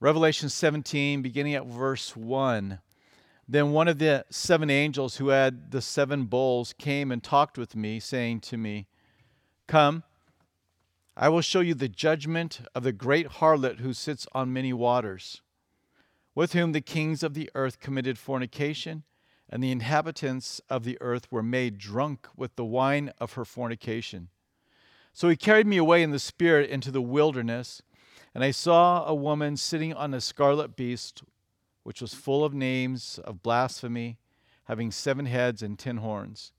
Revelation 17, beginning at verse 1. Then one of the seven angels who had the seven bowls came and talked with me, saying to me, Come, I will show you the judgment of the great harlot who sits on many waters, with whom the kings of the earth committed fornication, and the inhabitants of the earth were made drunk with the wine of her fornication. So he carried me away in the spirit into the wilderness, and I saw a woman sitting on a scarlet beast, which was full of names of blasphemy, having seven heads and ten horns.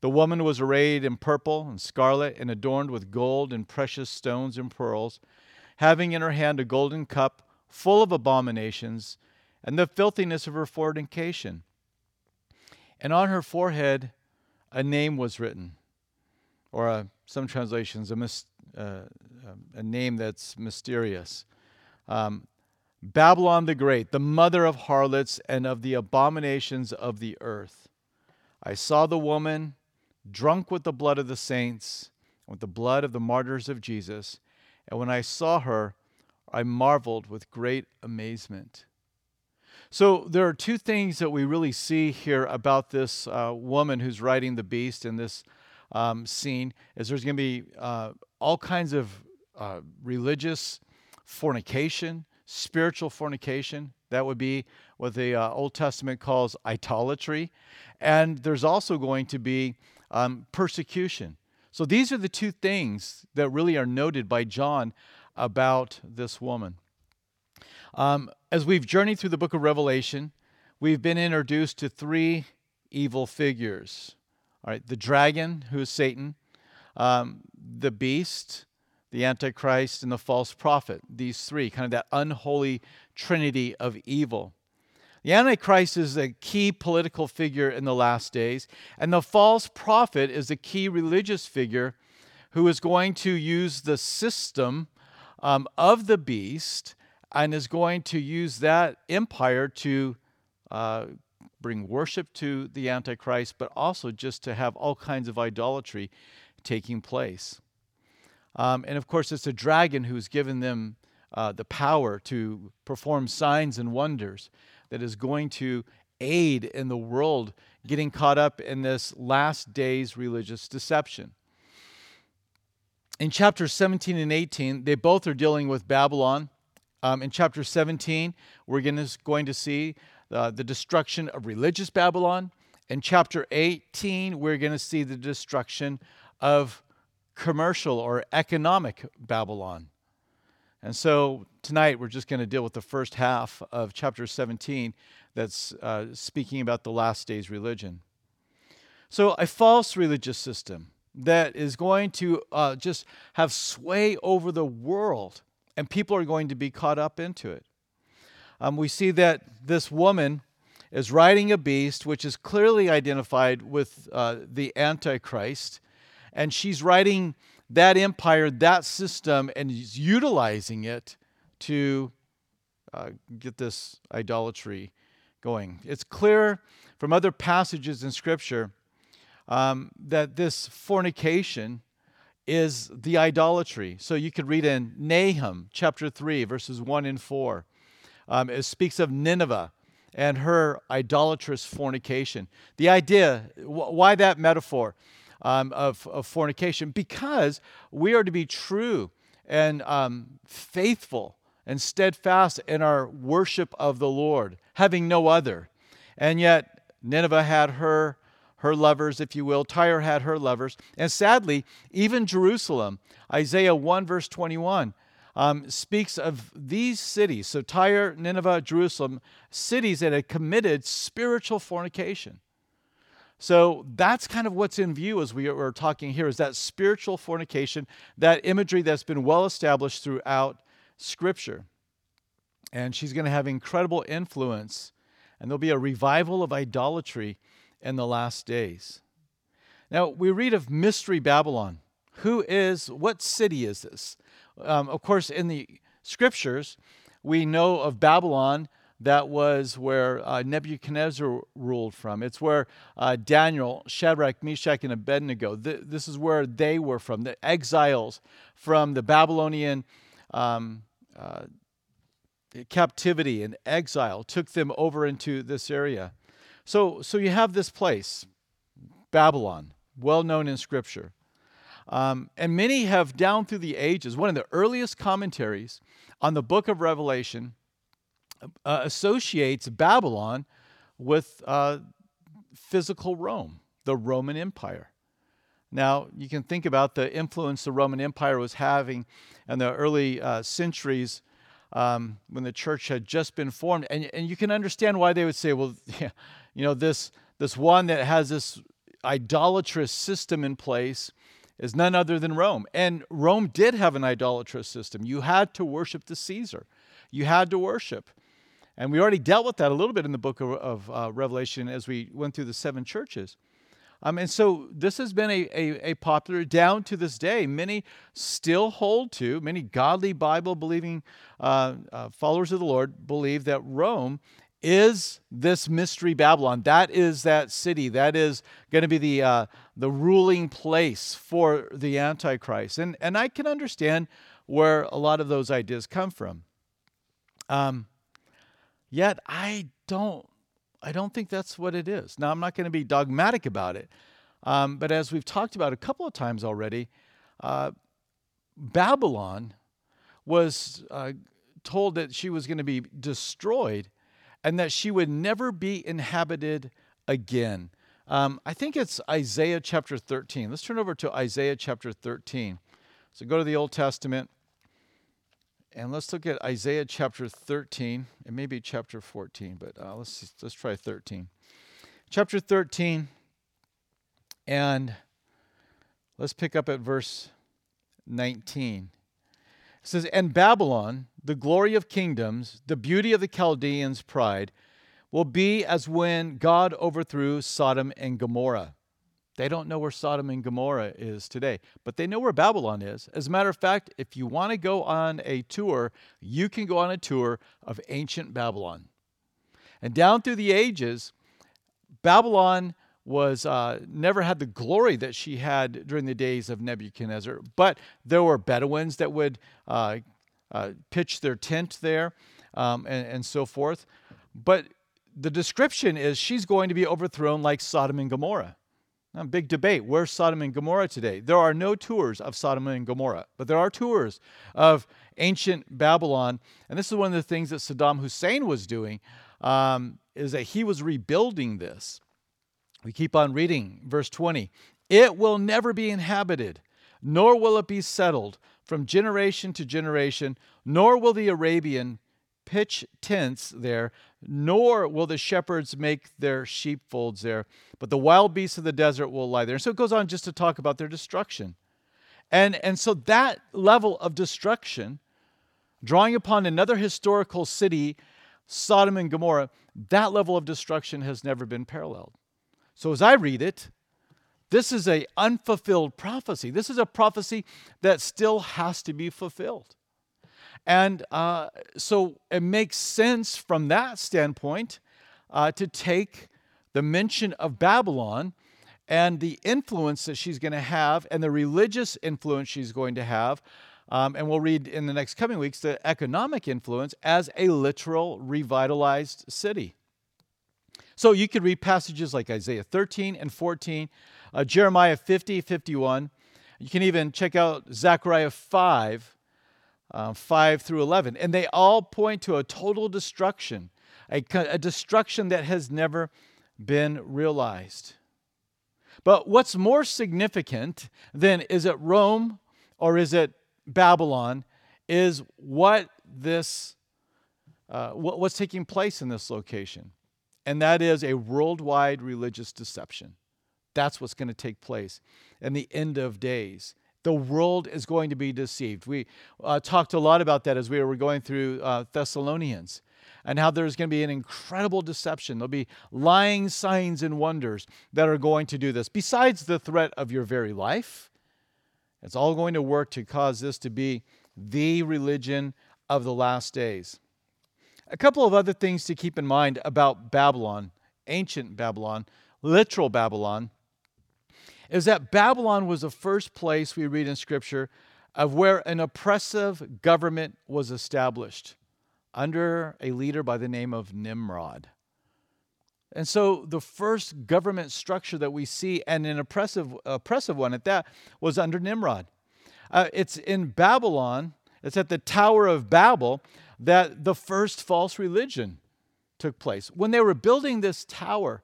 The woman was arrayed in purple and scarlet and adorned with gold and precious stones and pearls, having in her hand a golden cup full of abominations and the filthiness of her fornication. And on her forehead a name was written, or a, some translations, a, mis, uh, a name that's mysterious. Um, Babylon the Great, the mother of harlots and of the abominations of the earth. I saw the woman drunk with the blood of the saints, with the blood of the martyrs of Jesus. And when I saw her, I marveled with great amazement. So there are two things that we really see here about this uh, woman who's riding the beast in this um, scene. Is there's going to be uh, all kinds of uh, religious fornication, spiritual fornication. That would be what the uh, Old Testament calls idolatry, and there's also going to be um, persecution. So these are the two things that really are noted by John about this woman. Um, as we've journeyed through the book of Revelation, we've been introduced to three evil figures. All right, the dragon, who is Satan, um, the beast, the Antichrist, and the false prophet. These three, kind of that unholy trinity of evil. The Antichrist is a key political figure in the last days, and the false prophet is a key religious figure who is going to use the system um, of the beast and is going to use that empire to uh, bring worship to the Antichrist, but also just to have all kinds of idolatry taking place. Um, and of course, it's a dragon who's given them uh, the power to perform signs and wonders that is going to aid in the world getting caught up in this last days religious deception. In chapters 17 and 18, they both are dealing with Babylon. Um, in chapter 17, we're going to see uh, the destruction of religious Babylon. In chapter 18, we're going to see the destruction of commercial or economic Babylon. And so tonight we're just going to deal with the first half of chapter 17 that's uh, speaking about the last days religion. So, a false religious system that is going to uh, just have sway over the world, and people are going to be caught up into it. Um, we see that this woman is riding a beast, which is clearly identified with uh, the Antichrist, and she's writing that empire, that system, and is utilizing it to uh, get this idolatry going. It's clear from other passages in Scripture um, that this fornication is the idolatry. So you could read in Nahum chapter 3, verses 1 and 4. Um, it speaks of Nineveh and her idolatrous fornication. The idea, why that metaphor? Um, of, of fornication because we are to be true and um, faithful and steadfast in our worship of the Lord, having no other. And yet, Nineveh had her, her lovers, if you will. Tyre had her lovers. And sadly, even Jerusalem, Isaiah 1, verse 21, um, speaks of these cities. So, Tyre, Nineveh, Jerusalem, cities that had committed spiritual fornication. So that's kind of what's in view as we are talking here is that spiritual fornication, that imagery that's been well established throughout Scripture. And she's going to have incredible influence, and there'll be a revival of idolatry in the last days. Now, we read of Mystery Babylon. Who is, what city is this? Um, of course, in the scriptures, we know of Babylon that was where uh, Nebuchadnezzar ruled from. It's where uh, Daniel, Shadrach, Meshach, and Abednego, th- this is where they were from, the exiles from the Babylonian um, uh, captivity and exile took them over into this area. So, so you have this place, Babylon, well known in Scripture. Um, and many have, down through the ages, one of the earliest commentaries on the book of Revelation uh, associates Babylon with uh, physical Rome, the Roman Empire. Now, you can think about the influence the Roman Empire was having in the early uh, centuries um, when the church had just been formed. And, and you can understand why they would say, well, yeah, you know, this, this one that has this idolatrous system in place is none other than Rome. And Rome did have an idolatrous system. You had to worship the Caesar, you had to worship. And we already dealt with that a little bit in the book of, of uh, Revelation as we went through the seven churches. Um, and so this has been a, a, a, popular, down to this day, many still hold to, many godly Bible believing uh, uh, followers of the Lord believe that Rome is this mystery Babylon. That is that city. That is going to be the, uh, the ruling place for the Antichrist. And, and I can understand where a lot of those ideas come from. Um, yet I don't, I don't think that's what it is. Now, I'm not going to be dogmatic about it. Um, but as we've talked about a couple of times already, uh, Babylon was uh, told that she was going to be destroyed and that she would never be inhabited again. Um, I think it's Isaiah chapter 13. Let's turn over to Isaiah chapter 13. So go to the Old Testament and let's look at Isaiah chapter 13. It may be chapter 14, but uh, let's, let's try 13. Chapter 13, and let's pick up at verse 19. It says, And Babylon, the glory of kingdoms, the beauty of the Chaldeans' pride, will be as when God overthrew Sodom and Gomorrah. They don't know where Sodom and Gomorrah is today, but they know where Babylon is. As a matter of fact, if you want to go on a tour, you can go on a tour of ancient Babylon. And down through the ages, Babylon was uh, never had the glory that she had during the days of Nebuchadnezzar. But there were Bedouins that would uh, uh, pitch their tent there um, and, and so forth. But the description is she's going to be overthrown like Sodom and Gomorrah. Now, big debate. Where's Sodom and Gomorrah today? There are no tours of Sodom and Gomorrah, but there are tours of ancient Babylon. And this is one of the things that Saddam Hussein was doing, um, is that he was rebuilding this. We keep on reading, verse 20. It will never be inhabited, nor will it be settled from generation to generation, nor will the Arabian pitch tents there, nor will the shepherds make their sheepfolds there, but the wild beasts of the desert will lie there. And so it goes on just to talk about their destruction. And, and so that level of destruction, drawing upon another historical city, Sodom and Gomorrah, that level of destruction has never been paralleled. So as I read it, this is a unfulfilled prophecy. This is a prophecy that still has to be fulfilled. And uh, so it makes sense from that standpoint uh, to take the mention of Babylon and the influence that she's going to have and the religious influence she's going to have. Um, and we'll read in the next coming weeks the economic influence as a literal revitalized city. So you could read passages like Isaiah 13 and 14, uh, Jeremiah 50, 51. You can even check out Zechariah 5, uh, 5 through 11. And they all point to a total destruction, a, a destruction that has never been realized. But what's more significant than is it Rome or is it Babylon is what this uh, what, what's taking place in this location and that is a worldwide religious deception. That's what's going to take place in the end of days. The world is going to be deceived. We uh, talked a lot about that as we were going through uh, Thessalonians and how there's going to be an incredible deception. There'll be lying signs and wonders that are going to do this. Besides the threat of your very life, it's all going to work to cause this to be the religion of the last days. A couple of other things to keep in mind about Babylon, ancient Babylon, literal Babylon, is that Babylon was the first place we read in Scripture of where an oppressive government was established. under a leader by the name of Nimrod. And so the first government structure that we see, and an oppressive, oppressive one at that, was under Nimrod. Uh, it's in Babylon, it's at the Tower of Babel that the first false religion took place. When they were building this tower,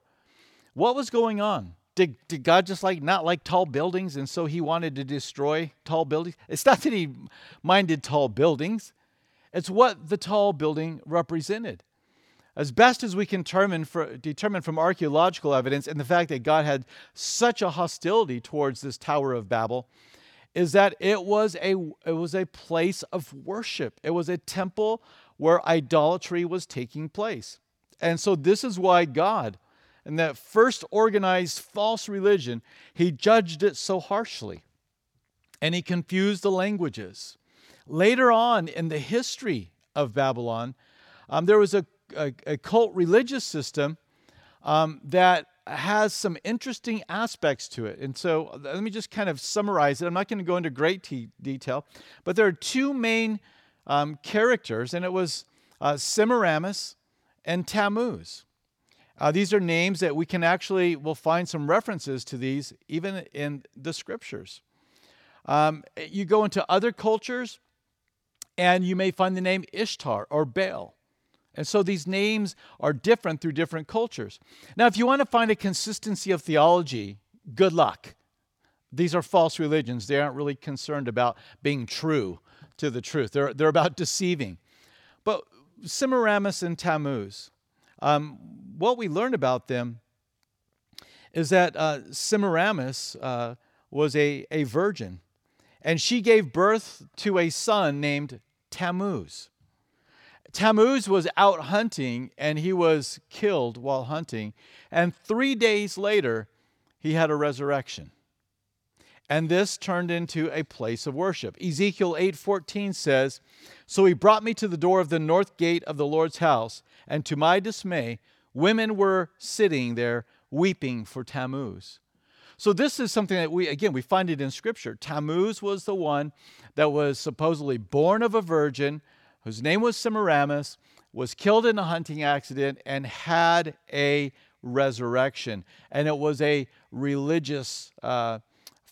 what was going on? Did, did God just like not like tall buildings and so he wanted to destroy tall buildings? It's not that he minded tall buildings, it's what the tall building represented. As best as we can determine, for, determine from archaeological evidence and the fact that God had such a hostility towards this Tower of Babel, is that it was a it was a place of worship. It was a temple where idolatry was taking place. And so this is why God in that first organized false religion, he judged it so harshly. And he confused the languages. Later on in the history of Babylon, um, there was a, a, a, cult religious system um, that has some interesting aspects to it. And so let me just kind of summarize it. I'm not going to go into great t- detail, but there are two main um, characters, and it was uh, Semiramis and Tammuz. Uh, these are names that we can actually, will find some references to these even in the scriptures. Um, you go into other cultures, and you may find the name Ishtar or Baal. And so these names are different through different cultures. Now, if you want to find a consistency of theology, good luck. These are false religions. They aren't really concerned about being true to the truth, they're, they're about deceiving. But Semiramis and Tammuz, um, what we learn about them is that uh, Semiramis uh, was a, a virgin, and she gave birth to a son named Tammuz. Tammuz was out hunting and he was killed while hunting. And three days later, he had a resurrection. And this turned into a place of worship. Ezekiel 8:14 says, "So he brought me to the door of the north gate of the Lord's house, and to my dismay, women were sitting there weeping for Tammuz." So this is something that we again we find it in scripture. Tammuz was the one that was supposedly born of a virgin whose name was Semiramis, was killed in a hunting accident and had a resurrection. And it was a religious uh,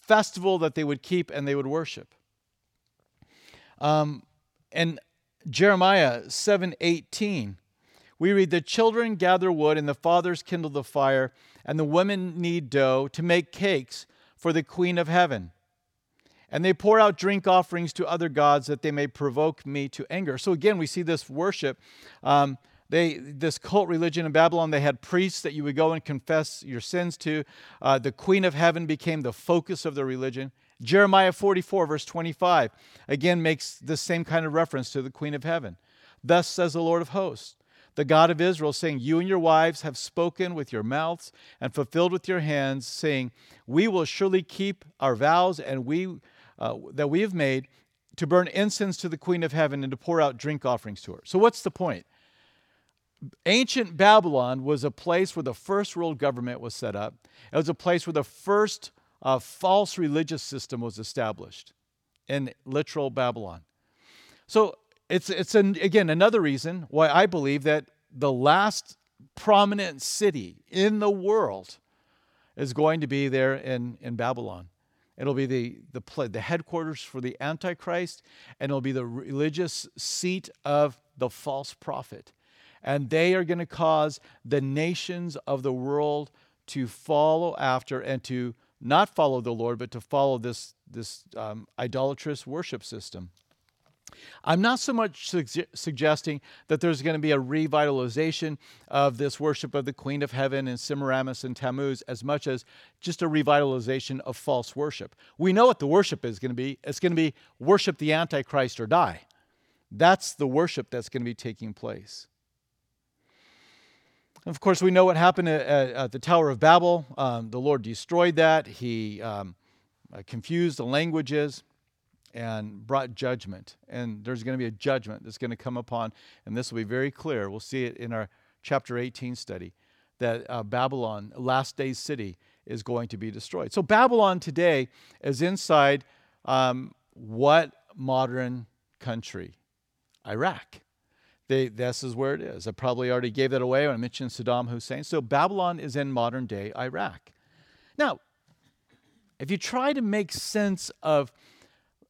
festival that they would keep and they would worship. Um, and Jeremiah 7:18, we read, "The children gather wood, and the fathers kindle the fire, and the women knead dough to make cakes for the Queen of Heaven." And they pour out drink offerings to other gods that they may provoke me to anger. So again, we see this worship. Um, they, this cult religion in Babylon, they had priests that you would go and confess your sins to. Uh, the queen of heaven became the focus of the religion. Jeremiah 44, verse 25, again makes the same kind of reference to the queen of heaven. Thus says the Lord of hosts, the God of Israel, saying, You and your wives have spoken with your mouths and fulfilled with your hands, saying, We will surely keep our vows and we uh, that we have made to burn incense to the Queen of Heaven and to pour out drink offerings to her. So, what's the point? Ancient Babylon was a place where the first world government was set up. It was a place where the first uh, false religious system was established in literal Babylon. So, it's, it's an, again another reason why I believe that the last prominent city in the world is going to be there in, in Babylon. It'll be the, the, the headquarters for the Antichrist, and it'll be the religious seat of the false prophet. And they are going to cause the nations of the world to follow after and to not follow the Lord, but to follow this, this um, idolatrous worship system. I'm not so much su- suggesting that there's going to be a revitalization of this worship of the Queen of Heaven and Semiramis and Tammuz as much as just a revitalization of false worship. We know what the worship is going to be. It's going to be worship the Antichrist or die. That's the worship that's going to be taking place. Of course, we know what happened at, at the Tower of Babel. Um, the Lord destroyed that. He um, uh, confused the languages and brought judgment. And there's going to be a judgment that's going to come upon, and this will be very clear. We'll see it in our chapter 18 study that uh, Babylon, last days city, is going to be destroyed. So Babylon today is inside um, what modern country? Iraq. They, this is where it is. I probably already gave that away when I mentioned Saddam Hussein. So Babylon is in modern day Iraq. Now, if you try to make sense of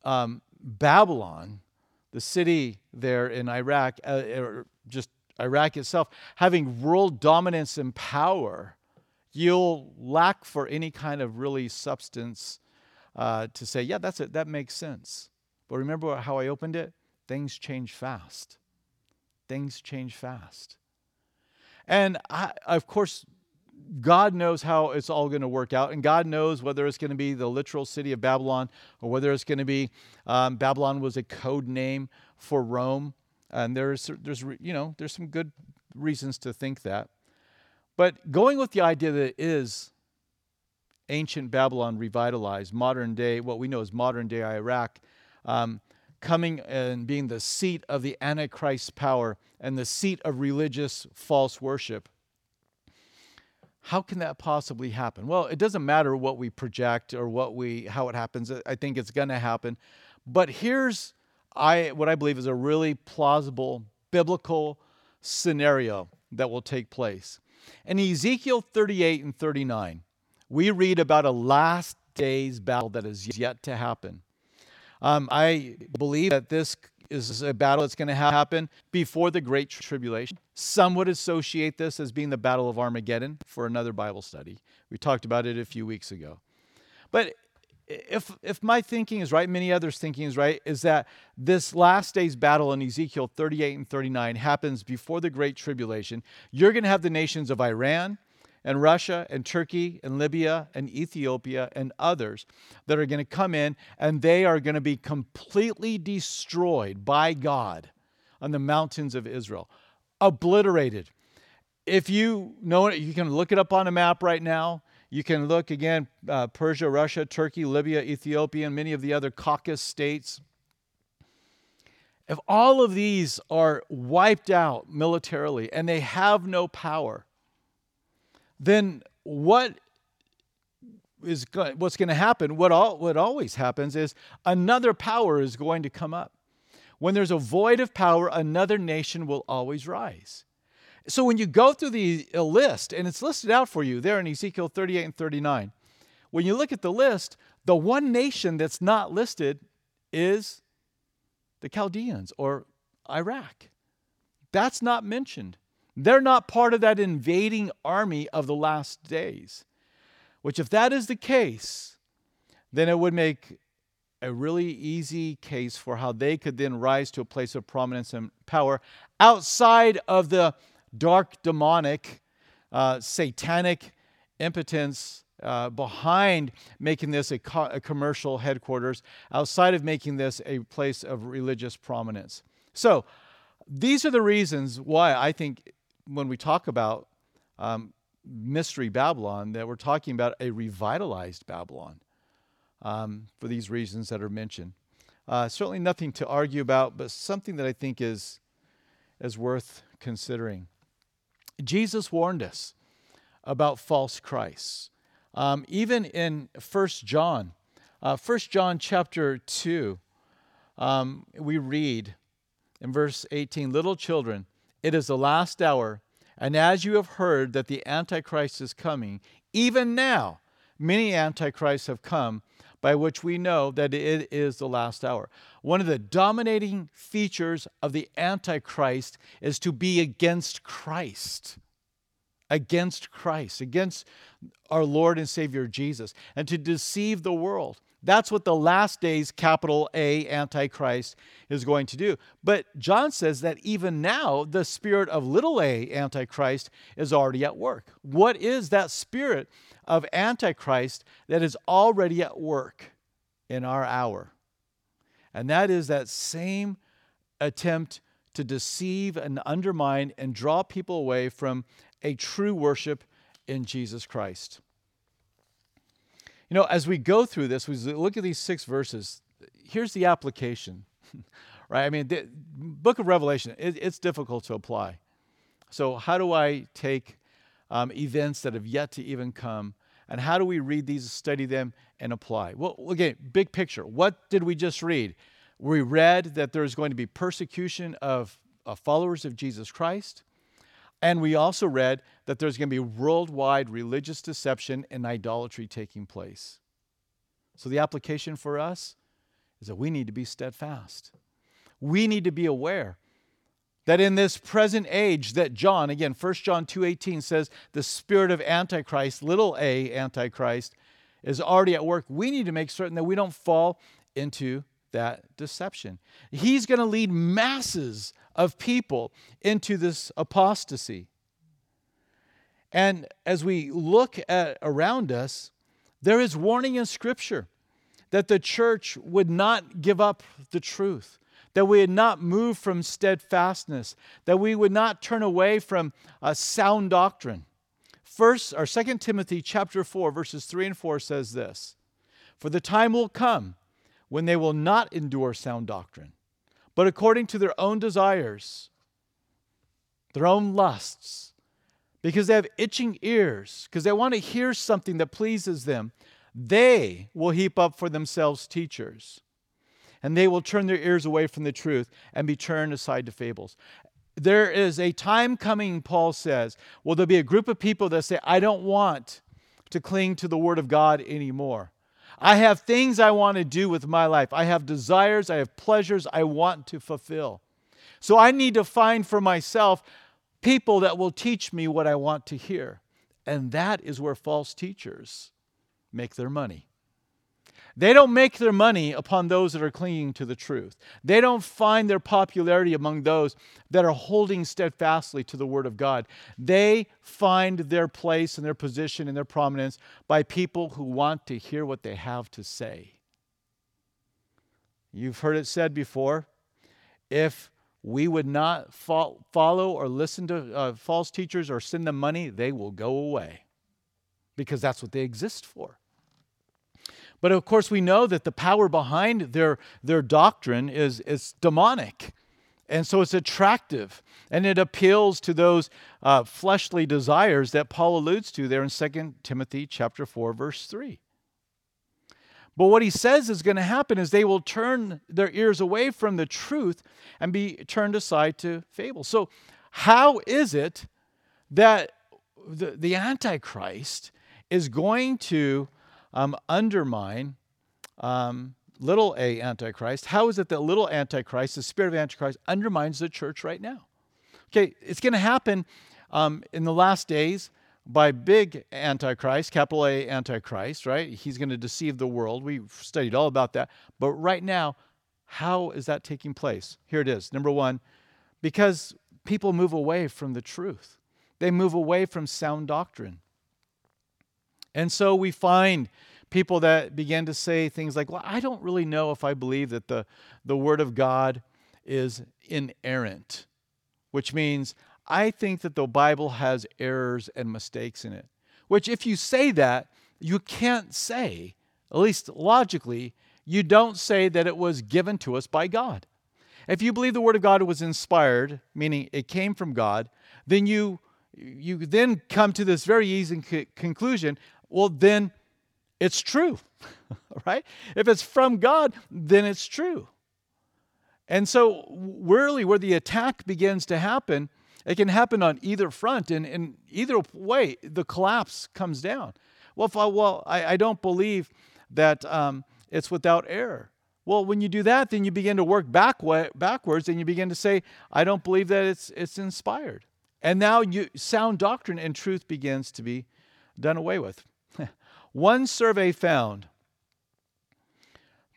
um, Babylon, the city there in Iraq, uh, or just Iraq itself, having world dominance and power, you'll lack for any kind of really substance uh, to say, yeah, that's it, that makes sense. But remember how I opened it? Things change fast. Things change fast. And I, of course, God knows how it's all going to work out, and God knows whether it's going to be the literal city of Babylon or whether it's going to be um, Babylon was a code name for Rome. And there's, there's, you know, there's some good reasons to think that. But going with the idea that it is ancient Babylon revitalized, modern day, what we know as modern day Iraq, um, coming and being the seat of the Antichrist power and the seat of religious false worship. How can that possibly happen? Well, it doesn't matter what we project or what we how it happens. I think it's going to happen. But here's I what I believe is a really plausible biblical scenario that will take place. In Ezekiel 38 and 39, we read about a last days battle that is yet to happen. Um, I believe that this is a battle that's going to happen before the Great Tribulation. Some would associate this as being the Battle of Armageddon for another Bible study. We talked about it a few weeks ago. But if if my thinking is right, many others' thinking is right, is that this last day's battle in Ezekiel 38 and 39 happens before the Great Tribulation. You're going to have the nations of Iran and Russia and Turkey and Libya and Ethiopia and others that are going to come in and they are going to be completely destroyed by God on the mountains of Israel, obliterated. If you know it, you can look it up on a map right now. You can look again uh, Persia, Russia, Turkey, Libya, Ethiopia, and many of the other Caucasus states. If all of these are wiped out militarily and they have no power, then what is what's going to happen? What all, what always happens is another power is going to come up. When there's a void of power, another nation will always rise. So when you go through the list, and it's listed out for you there in Ezekiel 38 and 39, when you look at the list, the one nation that's not listed is the Chaldeans or Iraq. That's not mentioned. They're not part of that invading army of the last days. Which, if that is the case, then it would make a really easy case for how they could then rise to a place of prominence and power outside of the dark, demonic, uh, satanic impotence uh, behind making this a, co- a, commercial headquarters, outside of making this a place of religious prominence. So, these are the reasons why I think when we talk about um, mystery Babylon, that we're talking about a revitalized Babylon um, for these reasons that are mentioned. Uh, certainly nothing to argue about, but something that I think is, is worth considering. Jesus warned us about false Christs. Um, even in 1 John, uh, 1 John chapter 2, um, we read in verse 18 Little children, it is the last hour, and as you have heard that the Antichrist is coming, even now many Antichrists have come, by which we know that it is the last hour. One of the dominating features of the Antichrist is to be against Christ. Against Christ, against our Lord and Savior Jesus, and to deceive the world. That's what the last days, capital A, Antichrist, is going to do. But John says that even now, the spirit of little a, Antichrist, is already at work. What is that spirit of Antichrist that is already at work in our hour? And that is that same attempt to deceive and undermine and draw people away from a true worship in Jesus Christ. You know, as we go through this, we look at these six verses. Here's the application, right? I mean, the book of Revelation, it, it's difficult to apply. So, how do I take um, events that have yet to even come, and how do we read these, study them, and apply? Well, again, big picture. What did we just read? We read that there's going to be persecution of uh, followers of Jesus Christ. And we also read that there's going to be worldwide religious deception and idolatry taking place. So the application for us is that we need to be steadfast. We need to be aware that in this present age that John again 1 John 2:18 says the spirit of antichrist little a antichrist is already at work. We need to make certain that we don't fall into that deception. He's going to lead masses of people into this apostasy. And as we look at around us, there is warning in Scripture that the church would not give up the truth, that we would not move from steadfastness, that we would not turn away from a sound doctrine. First, or Second Timothy chapter 4, verses 3 and 4 says this For the time will come when they will not endure sound doctrine but according to their own desires, their own lusts, because they have itching ears, because they want to hear something that pleases them, they will heap up for themselves teachers. And they will turn their ears away from the truth and be turned aside to fables. There is a time coming, Paul says, will there be a group of people that say, I don't want to cling to the Word of God anymore. I have things I want to do with my life. I have desires, I have pleasures I want to fulfill. So I need to find for myself people that will teach me what I want to hear. And that is where false teachers make their money. They don't make their money upon those that are clinging to the truth. They don't find their popularity among those that are holding steadfastly to the Word of God. They find their place and their position and their prominence by people who want to hear what they have to say. You've heard it said before if we would not follow or listen to uh, false teachers or send them money, they will go away because that's what they exist for. But of course, we know that the power behind their, their doctrine is, is demonic. And so it's attractive and it appeals to those uh, fleshly desires that Paul alludes to there in 2 Timothy chapter 4 verse 3. But what he says is going to happen is they will turn their ears away from the truth and be turned aside to fables. So how is it that the, the Antichrist is going to um, undermine um, little a Antichrist. How is it that little Antichrist, the spirit of Antichrist, undermines the church right now? Okay, it's going to happen um, in the last days by big Antichrist, capital A Antichrist, right? He's going to deceive the world. We've studied all about that. But right now, how is that taking place? Here it is. Number one, because people move away from the truth, they move away from sound doctrine. And so we find people that begin to say things like, well, I don't really know if I believe that the, the Word of God is inerrant, which means I think that the Bible has errors and mistakes in it. Which, if you say that, you can't say, at least logically, you don't say that it was given to us by God. If you believe the Word of God was inspired, meaning it came from God, then you you then come to this very easy conclusion well, then it's true, right? If it's from God, then it's true. And so, really, where the attack begins to happen, it can happen on either front, and in either way, the collapse comes down. Well, I, well, I, I don't believe that um, it's without error. Well, when you do that, then you begin to work back, backwards, and you begin to say, "I don't believe that it's it's inspired." And now, you, sound doctrine and truth begins to be done away with. One survey found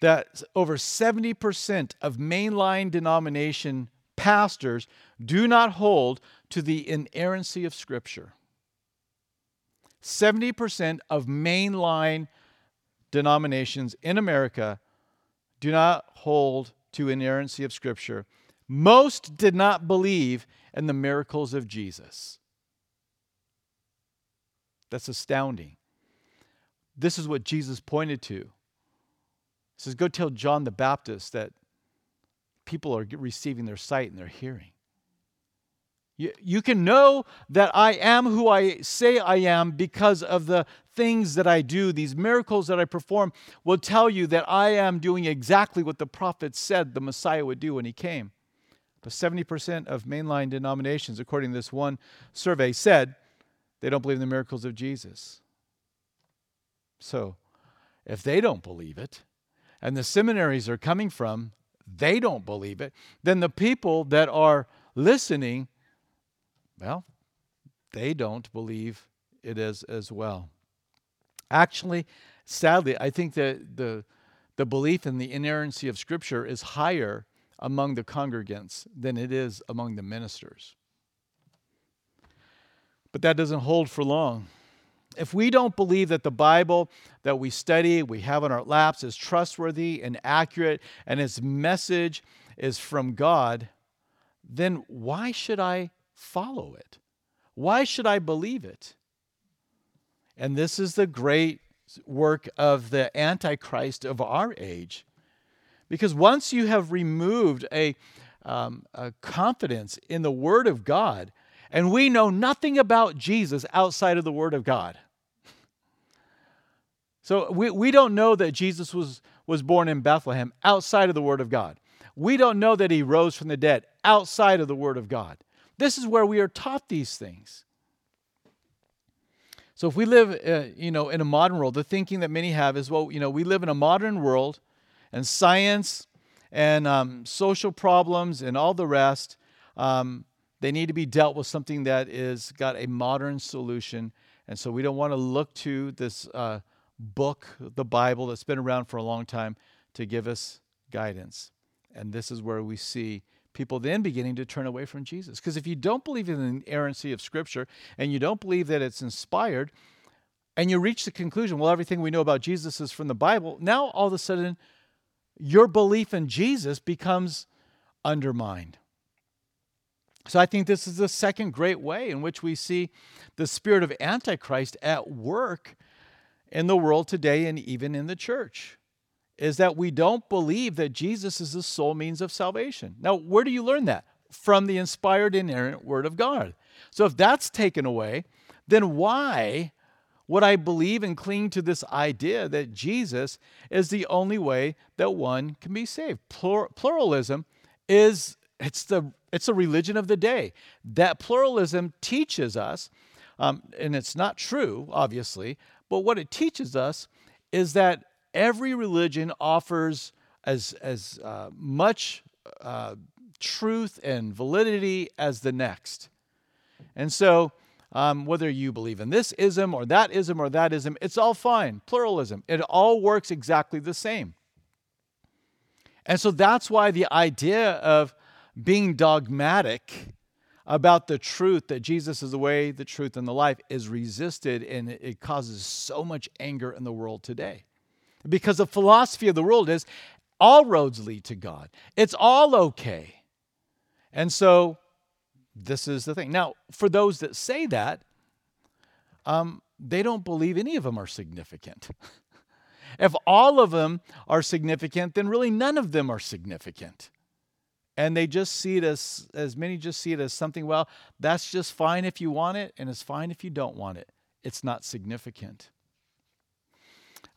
that over 70% of mainline denomination pastors do not hold to the inerrancy of Scripture. 70% of mainline denominations in America do not hold to inerrancy of Scripture. Most did not believe in the miracles of Jesus. That's astounding. This is what Jesus pointed to. He says, Go tell John the Baptist that people are receiving their sight and their hearing. You, you can know that I am who I say I am because of the things that I do. These miracles that I perform will tell you that I am doing exactly what the prophet said the Messiah would do when he came. But 70% of mainline denominations, according to this one survey, said they don't believe in the miracles of Jesus. So, if they don't believe it, and the seminaries are coming from, they don't believe it, then the people that are listening, well, they don't believe it is as well. Actually, sadly, I think that the, the belief in the inerrancy of Scripture is higher among the congregants than it is among the ministers. But that doesn't hold for long. If we don't believe that the Bible that we study, we have on our laps, is trustworthy and accurate, and its message is from God, then why should I follow it? Why should I believe it? And this is the great work of the Antichrist of our age. Because once you have removed a, um, a confidence in the Word of God, and we know nothing about Jesus outside of the Word of God. So we, we don't know that Jesus was, was born in Bethlehem outside of the Word of God. We don't know that he rose from the dead outside of the Word of God. This is where we are taught these things. So if we live, uh, you know, in a modern world, the thinking that many have is, well, you know, we live in a modern world, and science and um, social problems and all the rest, um, they need to be dealt with something that is got a modern solution. And so we don't want to look to this uh, book, the Bible, that's been around for a long time, to give us guidance. And this is where we see people then beginning to turn away from Jesus. Because if you don't believe in the inerrancy of Scripture and you don't believe that it's inspired, and you reach the conclusion, well, everything we know about Jesus is from the Bible, now all of a sudden your belief in Jesus becomes undermined. So I think this is the second great way in which we see the spirit of Antichrist at work in the world today and even in the church is that we don't believe that Jesus is the sole means of salvation. Now, where do you learn that? From the inspired, inerrant Word of God. So, if that's taken away, then why would I believe and cling to this idea that Jesus is the only way that one can be saved? Plur- pluralism is it's the it's a religion of the day. That pluralism teaches us, um, and it's not true, obviously, but what it teaches us is that every religion offers as, as uh, much uh, truth and validity as the next. And so, um, whether you believe in this ism or that ism or that ism, it's all fine. Pluralism. It all works exactly the same. And so that's why the idea of being dogmatic about the truth that Jesus is the way, the truth, and the life is resisted, and it causes so much anger in the world today because the philosophy of the world is all roads lead to God. It's all okay. And so this is the thing. Now, for those that say that, um, they don't believe any of them are significant. if all of them are significant, then really none of them are significant. And they just see it as, as many just see it as something, well, that's just fine if you want it, and it's fine if you don't want it. It's not significant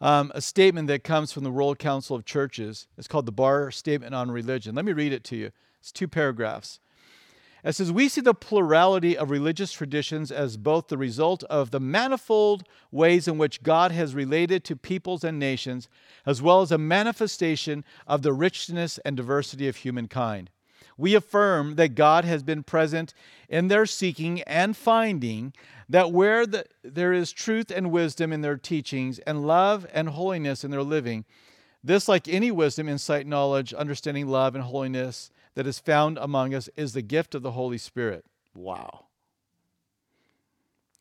um, a statement that comes from the World Council of Churches. It's called the Baar Statement on Religion. Let me read it to you. It's two paragraphs. It says, We see the plurality of religious traditions as both the result of the manifold ways in which God has related to peoples and nations, as well as a manifestation of the richness and diversity of humankind. We affirm that God has been present in their seeking and finding, that where the, there is truth and wisdom in their teachings, and love and holiness in their living, this, like any wisdom, insight, knowledge, understanding, love, and holiness that is found among us, is the gift of the Holy Spirit. Wow.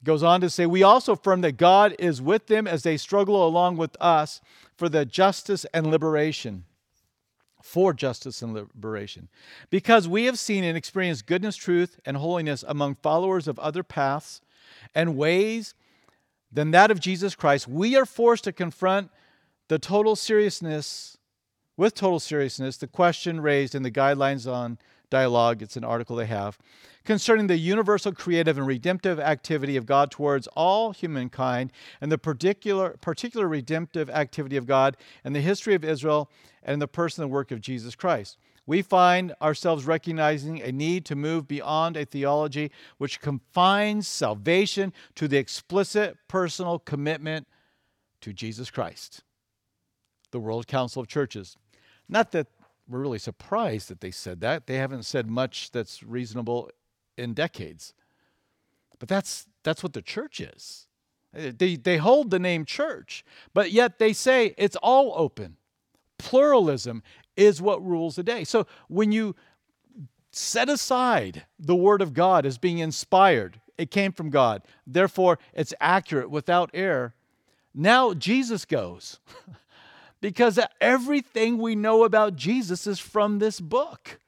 Goes on to say, We also affirm that God is with them as they struggle along with us for the justice and liberation for justice and liberation. Because we have seen and experienced goodness, truth, and holiness among followers of other paths and ways than that of Jesus Christ, we are forced to confront the total seriousness, with total seriousness, the question raised in the guidelines on dialogue, it's an article they have, concerning the universal creative and redemptive activity of God towards all humankind and the particular, particular redemptive activity of God and the history of Israel and the person and work of Jesus Christ. we find ourselves recognizing a need to move beyond a theology which confines salvation to the explicit personal commitment to Jesus Christ. The World Council of Churches. Not that we're really surprised that they said that. They haven't said much that's reasonable in decades. But that's that's what the church is. Uh, they, they hold the name church, but yet they say it's all open. Pluralism is what rules the day. So when you set aside the Word of God as being inspired, it came from God, therefore it's accurate without error. Now Jesus goes because everything we know about Jesus is from this book.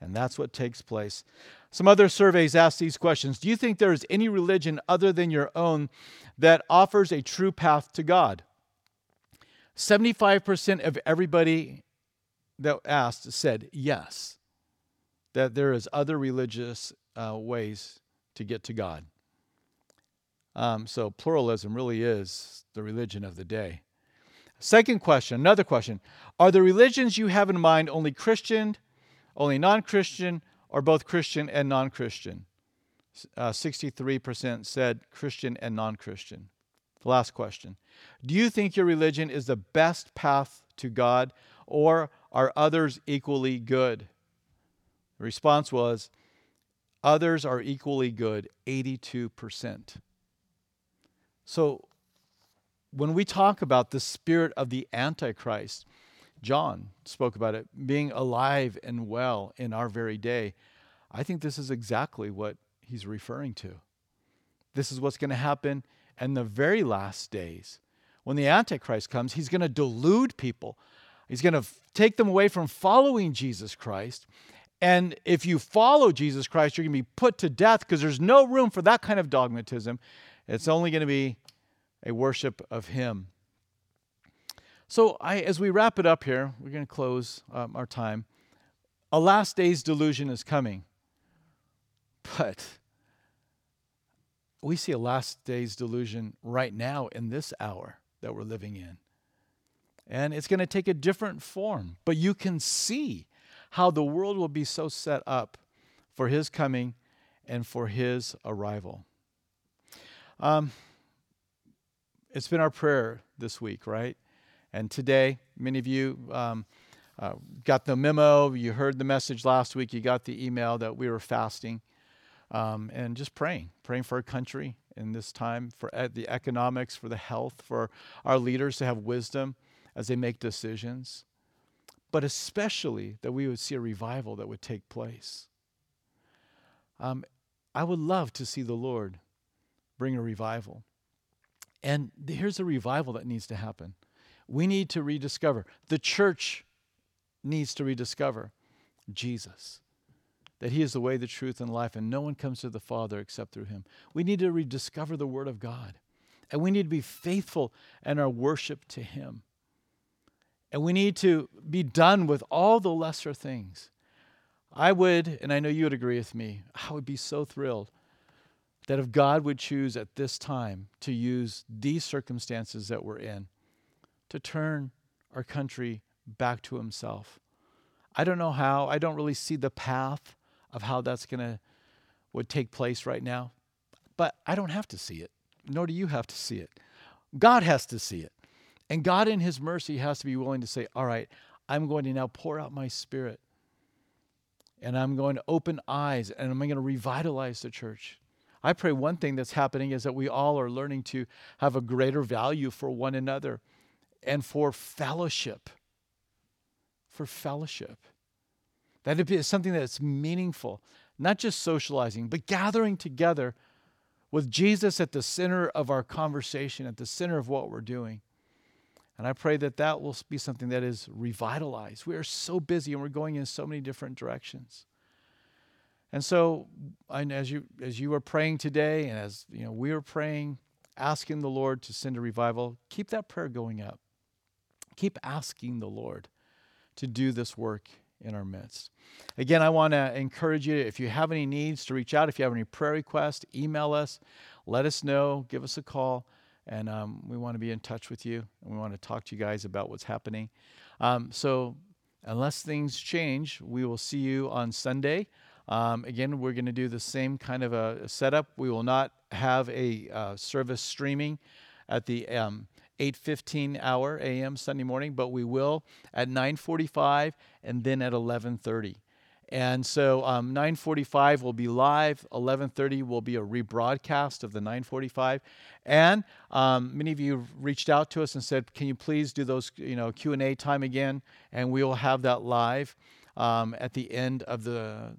And that's what takes place. Some other surveys ask these questions Do you think there is any religion other than your own that offers a true path to God? 75% of everybody that asked said yes, that there is other religious uh, ways to get to God. Um, so pluralism really is the religion of the day. Second question, another question. Are the religions you have in mind only Christian, only non Christian, or both Christian and non Christian? Uh, 63% said Christian and non Christian. Last question. Do you think your religion is the best path to God, or are others equally good? The response was others are equally good, 82%. So when we talk about the spirit of the Antichrist, John spoke about it being alive and well in our very day. I think this is exactly what he's referring to. This is what's going to happen in the very last days. When the Antichrist comes, he's going to delude people. He's going to take them away from following Jesus Christ. And if you follow Jesus Christ, you're going to be put to death because there's no room for that kind of dogmatism. It's only going to be a worship of Him. So, I, as we wrap it up here, we're going to close um, our time. A last day's delusion is coming. But we see a last day's delusion right now in this hour that we're living in. And it's going to take a different form. But you can see how the world will be so set up for his coming and for his arrival. Um, it's been our prayer this week, right? And today, many of you um, uh, got the memo, you heard the message last week, you got the email that we were fasting um, and just praying, praying for our country in this time, for the economics, for the health, for our leaders to have wisdom as they make decisions, but especially that we would see a revival that would take place. Um, I would love to see the Lord bring a revival. And here's a revival that needs to happen. We need to rediscover, the church needs to rediscover Jesus, that He is the way, the truth, and life, and no one comes to the Father except through Him. We need to rediscover the Word of God, and we need to be faithful in our worship to Him. And we need to be done with all the lesser things. I would, and I know you would agree with me, I would be so thrilled that if God would choose at this time to use these circumstances that we're in to turn our country back to Himself. I don't know how, I don't really see the path of how that's going to would take place right now, but I don't have to see it, nor do you have to see it. God has to see it. And God, in His mercy, has to be willing to say, All right, I'm going to now pour out my spirit. And I'm going to open eyes and I'm going to revitalize the church. I pray one thing that's happening is that we all are learning to have a greater value for one another and for fellowship. For fellowship. That it be something that's meaningful, not just socializing, but gathering together with Jesus at the center of our conversation, at the center of what we're doing. And I pray that that will be something that is revitalized. We are so busy and we're going in so many different directions. And so, and as you as you were praying today, and as you know, we are praying, asking the Lord to send a revival, keep that prayer going up. Keep asking the Lord to do this work in our midst. Again, I want to encourage you if you have any needs to reach out. If you have any prayer requests, email us, let us know, give us a call, and um, we want to be in touch with you and we want to talk to you guys about what's happening. Um, so unless things change, we will see you on Sunday. Um, again, we're going to do the same kind of a setup. We will not have a uh, service streaming at the um, 8:15 hour a.m. Sunday morning, but we will at 9:45 and then at 11:30. And so um, 9:45 will be live. 11:30 will be a rebroadcast of the 9:45. And um, many of you reached out to us and said, "Can you please do those, you know, Q&A time again?" And we will have that live um, at the end of the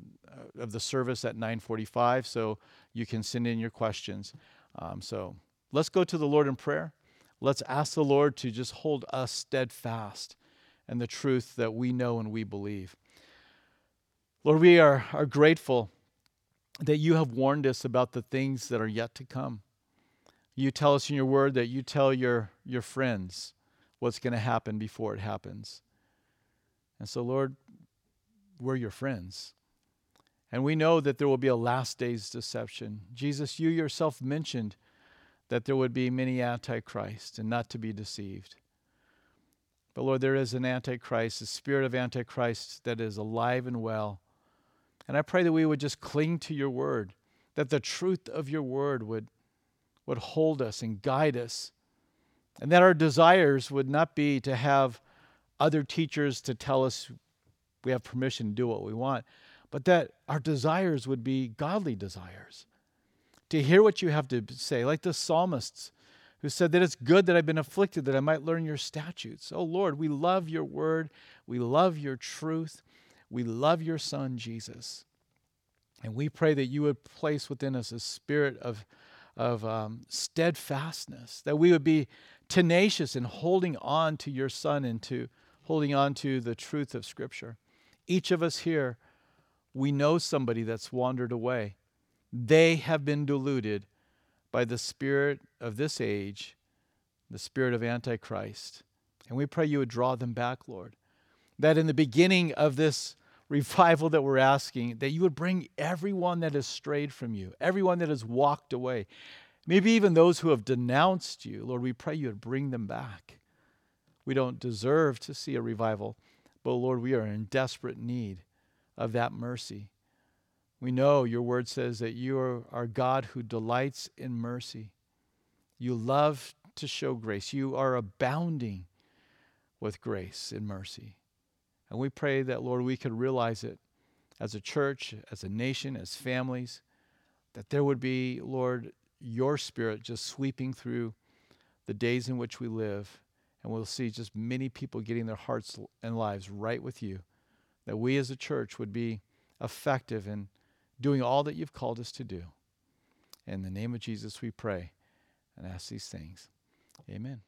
of the service at 9:45. So you can send in your questions. Um, so let's go to the Lord in prayer. Let's ask the Lord to just hold us steadfast in the truth that we know and we believe. Lord, we are, are grateful that you have warned us about the things that are yet to come. You tell us in your word that you tell your, your friends what's going to happen before it happens. And so, Lord, we're your friends. And we know that there will be a last day's deception. Jesus, you yourself mentioned that there would be many antichrists and not to be deceived. But Lord, there is an antichrist, a spirit of antichrist that is alive and well. And I pray that we would just cling to your word, that the truth of your word would, would hold us and guide us, and that our desires would not be to have other teachers to tell us we have permission to do what we want, but that our desires would be godly desires to hear what you have to say, like the psalmists who said that it's good that I've been afflicted that I might learn your statutes. Oh Lord, we love your word. We love your truth. We love your son, Jesus. And we pray that you would place within us a spirit of, of um, steadfastness, that we would be tenacious in holding on to your son and to holding on to the truth of Scripture. Each of us here, we know somebody that's wandered away. They have been deluded by the spirit of this age, the spirit of Antichrist. And we pray you would draw them back, Lord. That in the beginning of this revival that we're asking, that you would bring everyone that has strayed from you, everyone that has walked away, maybe even those who have denounced you. Lord, we pray you would bring them back. We don't deserve to see a revival, but Lord, we are in desperate need of that mercy. We know your word says that you are our God who delights in mercy. You love to show grace. You are abounding with grace and mercy. And we pray that, Lord, we could realize it as a church, as a nation, as families, that there would be, Lord, your spirit just sweeping through the days in which we live. And we'll see just many people getting their hearts and lives right with you. That we as a church would be effective in doing all that you've called us to do. In the name of Jesus, we pray and ask these things. Amen.